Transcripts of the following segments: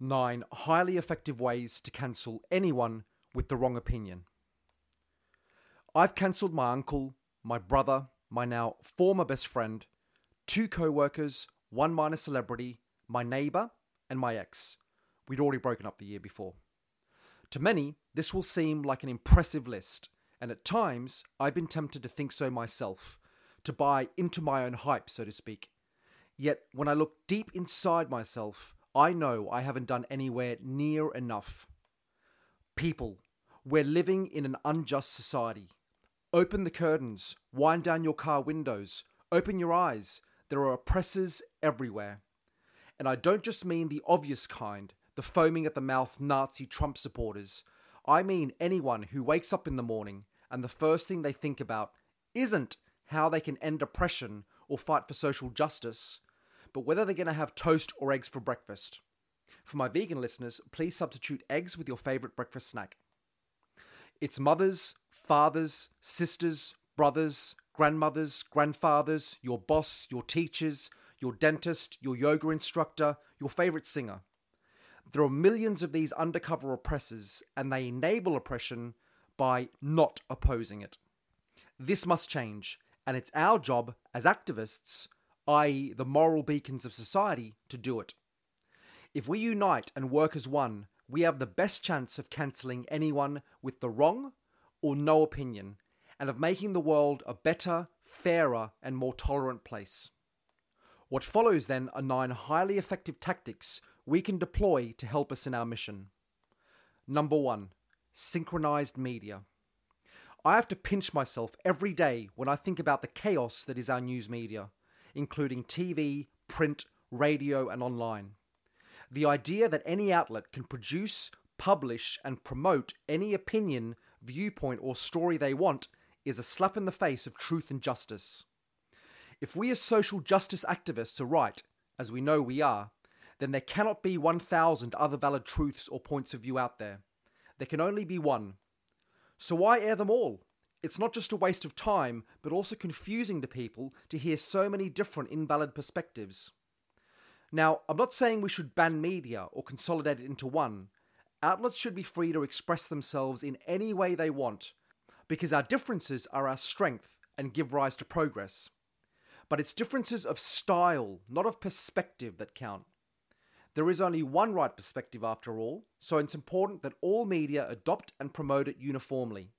Nine highly effective ways to cancel anyone with the wrong opinion. I've cancelled my uncle, my brother, my now former best friend, two co workers, one minor celebrity, my neighbour, and my ex. We'd already broken up the year before. To many, this will seem like an impressive list, and at times I've been tempted to think so myself, to buy into my own hype, so to speak. Yet when I look deep inside myself, I know I haven't done anywhere near enough. People, we're living in an unjust society. Open the curtains, wind down your car windows, open your eyes. There are oppressors everywhere. And I don't just mean the obvious kind, the foaming at the mouth Nazi Trump supporters. I mean anyone who wakes up in the morning and the first thing they think about isn't how they can end oppression or fight for social justice, but whether they're going to have toast or eggs for breakfast. For my vegan listeners, please substitute eggs with your favorite breakfast snack. It's mothers, fathers, sisters, brothers, grandmothers, grandfathers, your boss, your teachers, your dentist, your yoga instructor, your favorite singer. There are millions of these undercover oppressors, and they enable oppression by not opposing it. This must change, and it's our job as activists, i.e., the moral beacons of society, to do it. If we unite and work as one, we have the best chance of cancelling anyone with the wrong or no opinion, and of making the world a better, fairer, and more tolerant place. What follows then are nine highly effective tactics we can deploy to help us in our mission. Number one, synchronized media. I have to pinch myself every day when I think about the chaos that is our news media, including TV, print, radio, and online. The idea that any outlet can produce, publish, and promote any opinion, viewpoint, or story they want is a slap in the face of truth and justice. If we as social justice activists are right, as we know we are, then there cannot be 1,000 other valid truths or points of view out there. There can only be one. So why air them all? It's not just a waste of time, but also confusing to people to hear so many different invalid perspectives. Now, I'm not saying we should ban media or consolidate it into one. Outlets should be free to express themselves in any way they want, because our differences are our strength and give rise to progress. But it's differences of style, not of perspective, that count. There is only one right perspective after all, so it's important that all media adopt and promote it uniformly.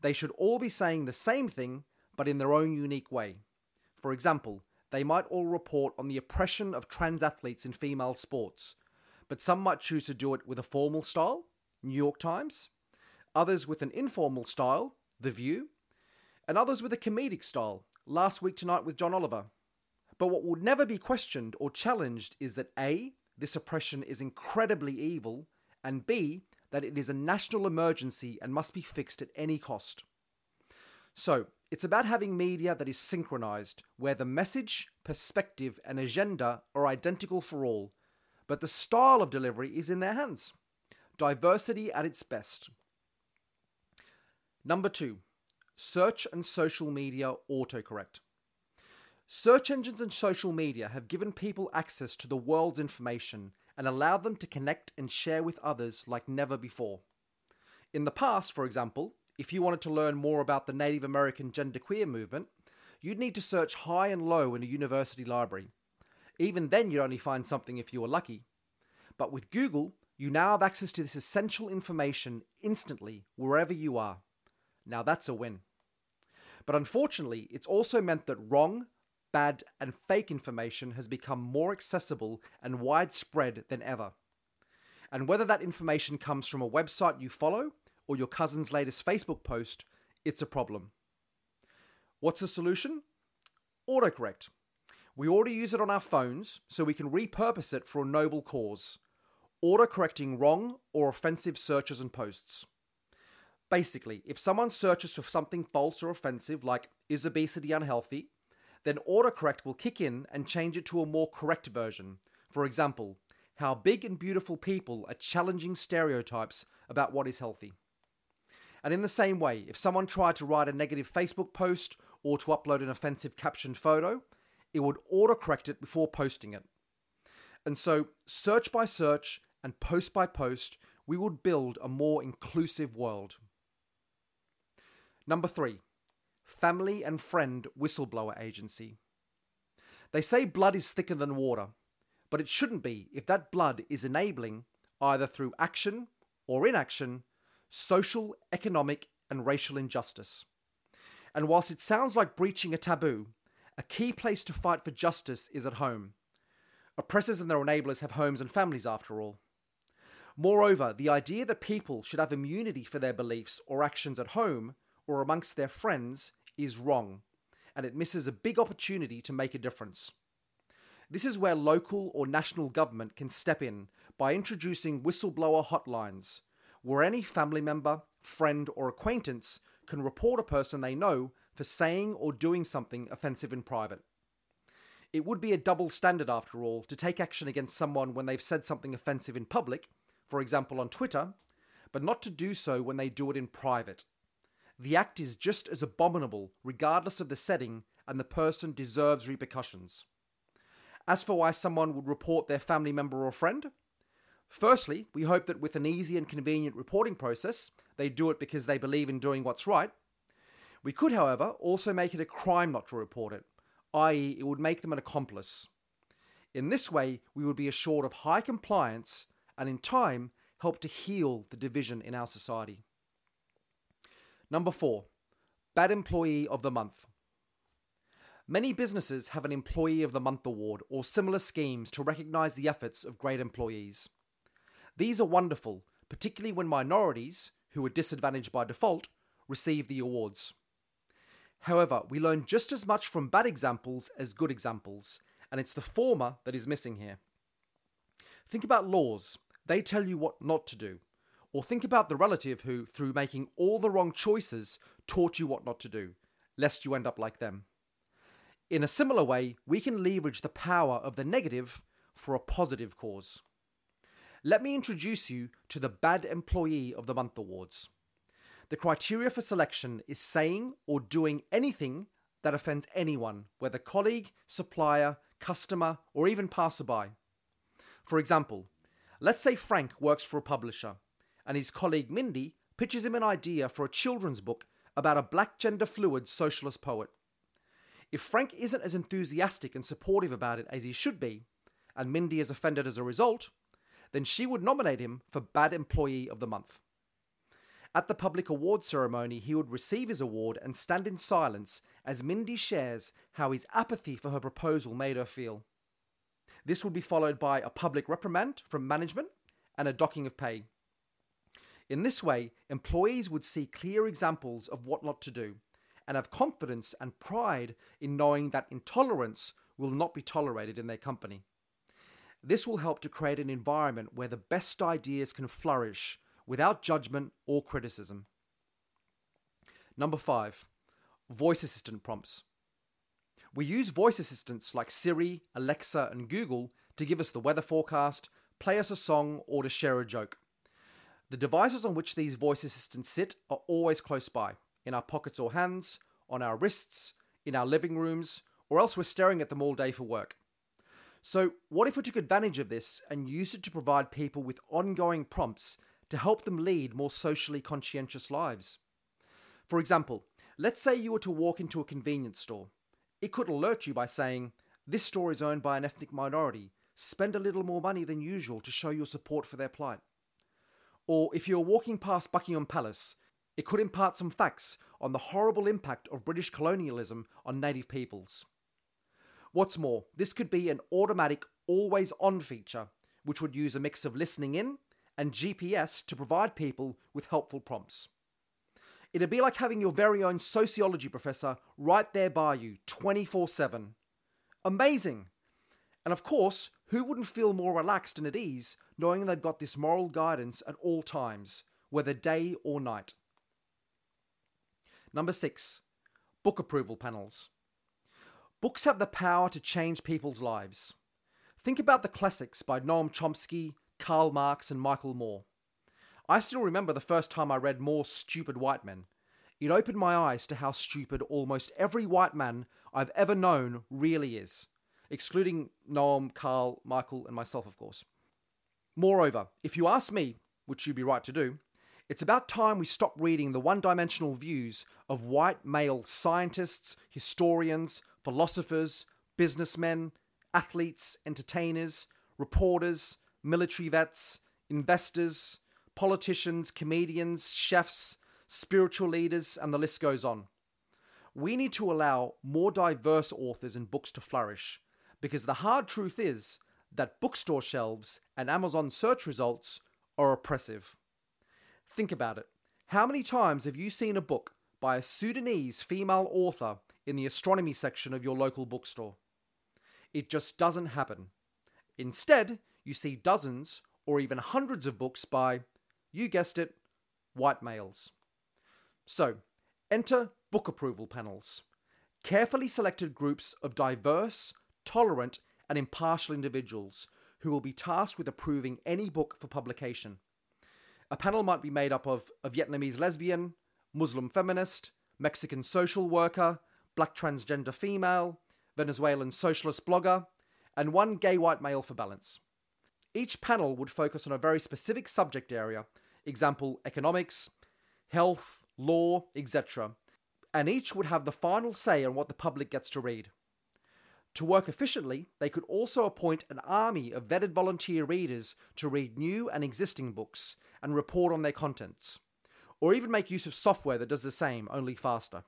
They should all be saying the same thing, but in their own unique way. For example, they might all report on the oppression of trans athletes in female sports, but some might choose to do it with a formal style, New York Times, others with an informal style, The View, and others with a comedic style, Last Week Tonight with John Oliver. But what would never be questioned or challenged is that A, this oppression is incredibly evil, and B, that it is a national emergency and must be fixed at any cost. So, it's about having media that is synchronized, where the message, perspective, and agenda are identical for all, but the style of delivery is in their hands. Diversity at its best. Number two, search and social media autocorrect. Search engines and social media have given people access to the world's information and allowed them to connect and share with others like never before. In the past, for example, if you wanted to learn more about the Native American genderqueer movement, you'd need to search high and low in a university library. Even then, you'd only find something if you were lucky. But with Google, you now have access to this essential information instantly, wherever you are. Now that's a win. But unfortunately, it's also meant that wrong, bad, and fake information has become more accessible and widespread than ever. And whether that information comes from a website you follow or your cousin's latest Facebook post, it's a problem. What's the solution? Autocorrect. We already use it on our phones, so we can repurpose it for a noble cause autocorrecting wrong or offensive searches and posts. Basically, if someone searches for something false or offensive, like is obesity unhealthy, then autocorrect will kick in and change it to a more correct version. For example, how big and beautiful people are challenging stereotypes about what is healthy. And in the same way, if someone tried to write a negative Facebook post or to upload an offensive captioned photo, it would autocorrect it before posting it. And so, search by search and post by post, we would build a more inclusive world. Number three, family and friend whistleblower agency. They say blood is thicker than water, but it shouldn't be if that blood is enabling, either through action or inaction, social, economic, and racial injustice. And whilst it sounds like breaching a taboo, a key place to fight for justice is at home. Oppressors and their enablers have homes and families, after all. Moreover, the idea that people should have immunity for their beliefs or actions at home or amongst their friends is wrong, and it misses a big opportunity to make a difference. This is where local or national government can step in by introducing whistleblower hotlines, where any family member, friend, or acquaintance can report a person they know for saying or doing something offensive in private. It would be a double standard, after all, to take action against someone when they've said something offensive in public, for example on Twitter, but not to do so when they do it in private. The act is just as abominable, regardless of the setting, and the person deserves repercussions. As for why someone would report their family member or friend, firstly, we hope that with an easy and convenient reporting process, they do it because they believe in doing what's right. We could, however, also make it a crime not to report it, i.e., it would make them an accomplice. In this way, we would be assured of high compliance and, in time, help to heal the division in our society. Number four, Bad Employee of the Month. Many businesses have an Employee of the Month award or similar schemes to recognise the efforts of great employees. These are wonderful, particularly when minorities, who are disadvantaged by default, receive the awards. However, we learn just as much from bad examples as good examples, and it's the former that is missing here. Think about laws, they tell you what not to do. Or think about the relative who, through making all the wrong choices, taught you what not to do, lest you end up like them. In a similar way, we can leverage the power of the negative for a positive cause. Let me introduce you to the Bad Employee of the Month Awards. The criteria for selection is saying or doing anything that offends anyone, whether colleague, supplier, customer, or even passerby. For example, let's say Frank works for a publisher and his colleague Mindy pitches him an idea for a children's book about a black gender fluid socialist poet. If Frank isn't as enthusiastic and supportive about it as he should be, and Mindy is offended as a result, then she would nominate him for Bad Employee of the Month. At the public awards ceremony, he would receive his award and stand in silence as Mindy shares how his apathy for her proposal made her feel. This would be followed by a public reprimand from management and a docking of pay. In this way, employees would see clear examples of what not to do and have confidence and pride in knowing that intolerance will not be tolerated in their company. This will help to create an environment where the best ideas can flourish without judgment or criticism. Number five, voice assistant prompts. We use voice assistants like Siri, Alexa, and Google to give us the weather forecast, play us a song, or to share a joke. The devices on which these voice assistants sit are always close by, in our pockets or hands, on our wrists, in our living rooms, or else we're staring at them all day for work. So, what if we took advantage of this and used it to provide people with ongoing prompts to help them lead more socially conscientious lives? For example, let's say you were to walk into a convenience store. It could alert you by saying, This store is owned by an ethnic minority. Spend a little more money than usual to show your support for their plight. Or if you are walking past Buckingham Palace, it could impart some facts on the horrible impact of British colonialism on native peoples. What's more, this could be an automatic always on feature, which would use a mix of listening in and GPS to provide people with helpful prompts. It'd be like having your very own sociology professor right there by you 24 7. Amazing! And of course, who wouldn't feel more relaxed and at ease knowing they've got this moral guidance at all times, whether day or night? Number six, book approval panels. Books have the power to change people's lives. Think about the classics by Noam Chomsky, Karl Marx, and Michael Moore. I still remember the first time I read More Stupid White Men. It opened my eyes to how stupid almost every white man I've ever known really is, excluding Noam, Karl, Michael, and myself, of course. Moreover, if you ask me, which you'd be right to do, it's about time we stop reading the one dimensional views of white male scientists, historians, philosophers, businessmen, athletes, entertainers, reporters, military vets, investors, politicians, comedians, chefs, spiritual leaders, and the list goes on. We need to allow more diverse authors and books to flourish because the hard truth is that bookstore shelves and Amazon search results are oppressive. Think about it. How many times have you seen a book by a Sudanese female author in the astronomy section of your local bookstore? It just doesn't happen. Instead, you see dozens or even hundreds of books by, you guessed it, white males. So, enter book approval panels, carefully selected groups of diverse, tolerant, and impartial individuals who will be tasked with approving any book for publication. A panel might be made up of a Vietnamese lesbian, Muslim feminist, Mexican social worker, black transgender female, Venezuelan socialist blogger, and one gay white male for balance. Each panel would focus on a very specific subject area, example economics, health, law, etc., and each would have the final say on what the public gets to read. To work efficiently, they could also appoint an army of vetted volunteer readers to read new and existing books and report on their contents, or even make use of software that does the same, only faster.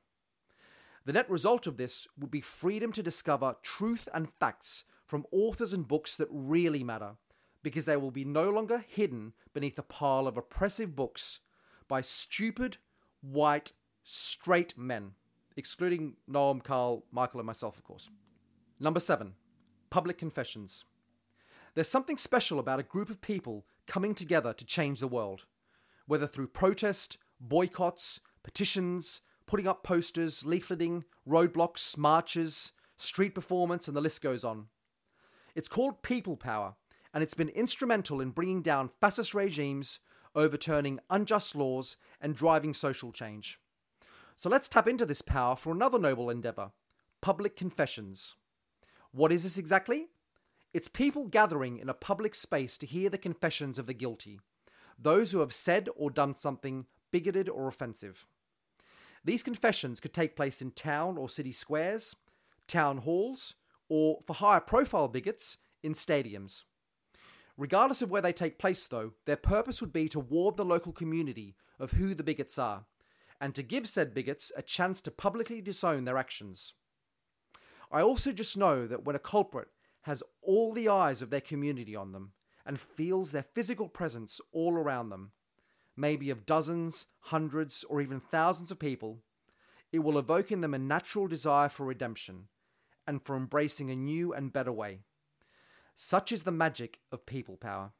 The net result of this would be freedom to discover truth and facts from authors and books that really matter, because they will be no longer hidden beneath a pile of oppressive books by stupid, white, straight men, excluding Noam, Karl, Michael, and myself, of course. Number seven, public confessions. There's something special about a group of people coming together to change the world, whether through protest, boycotts, petitions, putting up posters, leafleting, roadblocks, marches, street performance, and the list goes on. It's called people power, and it's been instrumental in bringing down fascist regimes, overturning unjust laws, and driving social change. So let's tap into this power for another noble endeavour public confessions. What is this exactly? It's people gathering in a public space to hear the confessions of the guilty, those who have said or done something bigoted or offensive. These confessions could take place in town or city squares, town halls, or, for higher profile bigots, in stadiums. Regardless of where they take place, though, their purpose would be to warn the local community of who the bigots are, and to give said bigots a chance to publicly disown their actions. I also just know that when a culprit has all the eyes of their community on them and feels their physical presence all around them, maybe of dozens, hundreds, or even thousands of people, it will evoke in them a natural desire for redemption and for embracing a new and better way. Such is the magic of people power.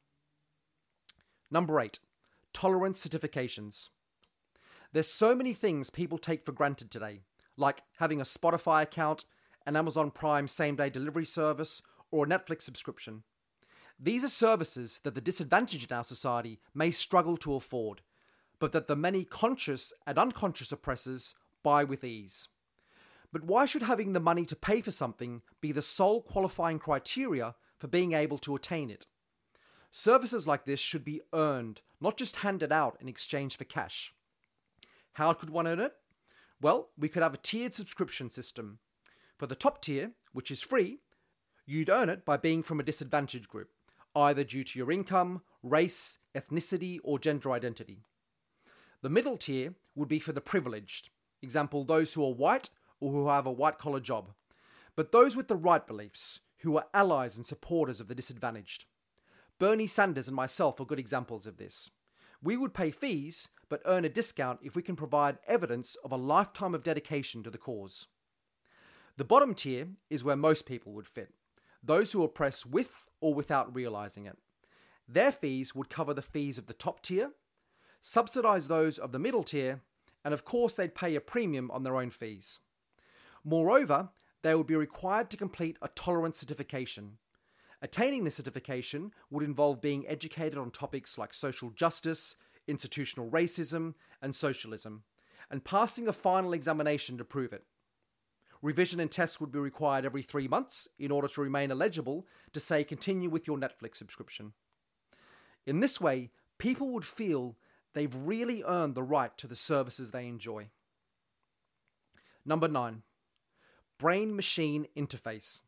Number eight, tolerance certifications. There's so many things people take for granted today, like having a Spotify account an Amazon Prime same day delivery service, or a Netflix subscription. These are services that the disadvantaged in our society may struggle to afford, but that the many conscious and unconscious oppressors buy with ease. But why should having the money to pay for something be the sole qualifying criteria for being able to attain it? Services like this should be earned, not just handed out in exchange for cash. How could one earn it? Well, we could have a tiered subscription system for the top tier, which is free, you'd earn it by being from a disadvantaged group, either due to your income, race, ethnicity, or gender identity. The middle tier would be for the privileged, example, those who are white or who have a white collar job, but those with the right beliefs, who are allies and supporters of the disadvantaged. Bernie Sanders and myself are good examples of this. We would pay fees, but earn a discount if we can provide evidence of a lifetime of dedication to the cause. The bottom tier is where most people would fit those who oppress with or without realizing it. Their fees would cover the fees of the top tier, subsidize those of the middle tier, and of course, they'd pay a premium on their own fees. Moreover, they would be required to complete a tolerance certification. Attaining this certification would involve being educated on topics like social justice, institutional racism, and socialism, and passing a final examination to prove it. Revision and tests would be required every three months in order to remain eligible to say continue with your Netflix subscription. In this way, people would feel they've really earned the right to the services they enjoy. Number nine, brain machine interface.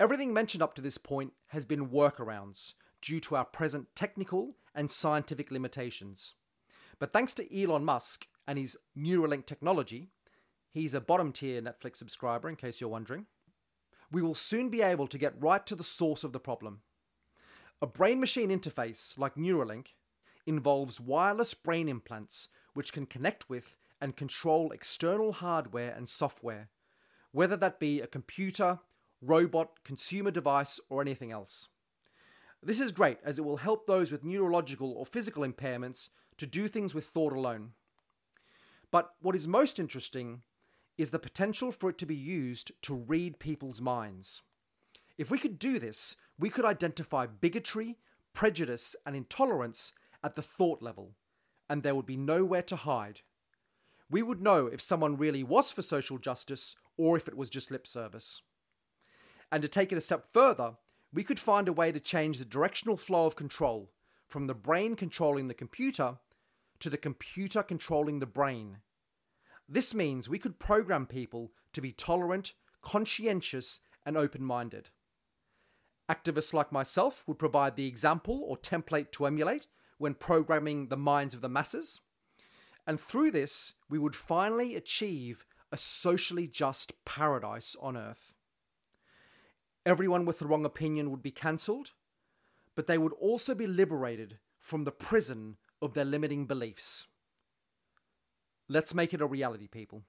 Everything mentioned up to this point has been workarounds due to our present technical and scientific limitations. But thanks to Elon Musk and his Neuralink technology, he's a bottom tier Netflix subscriber in case you're wondering, we will soon be able to get right to the source of the problem. A brain machine interface like Neuralink involves wireless brain implants which can connect with and control external hardware and software, whether that be a computer, robot, consumer device, or anything else. This is great as it will help those with neurological or physical impairments to do things with thought alone. But what is most interesting is the potential for it to be used to read people's minds. If we could do this, we could identify bigotry, prejudice, and intolerance at the thought level, and there would be nowhere to hide. We would know if someone really was for social justice or if it was just lip service. And to take it a step further, we could find a way to change the directional flow of control from the brain controlling the computer to the computer controlling the brain. This means we could program people to be tolerant, conscientious, and open minded. Activists like myself would provide the example or template to emulate when programming the minds of the masses. And through this, we would finally achieve a socially just paradise on Earth. Everyone with the wrong opinion would be cancelled, but they would also be liberated from the prison of their limiting beliefs. Let's make it a reality, people.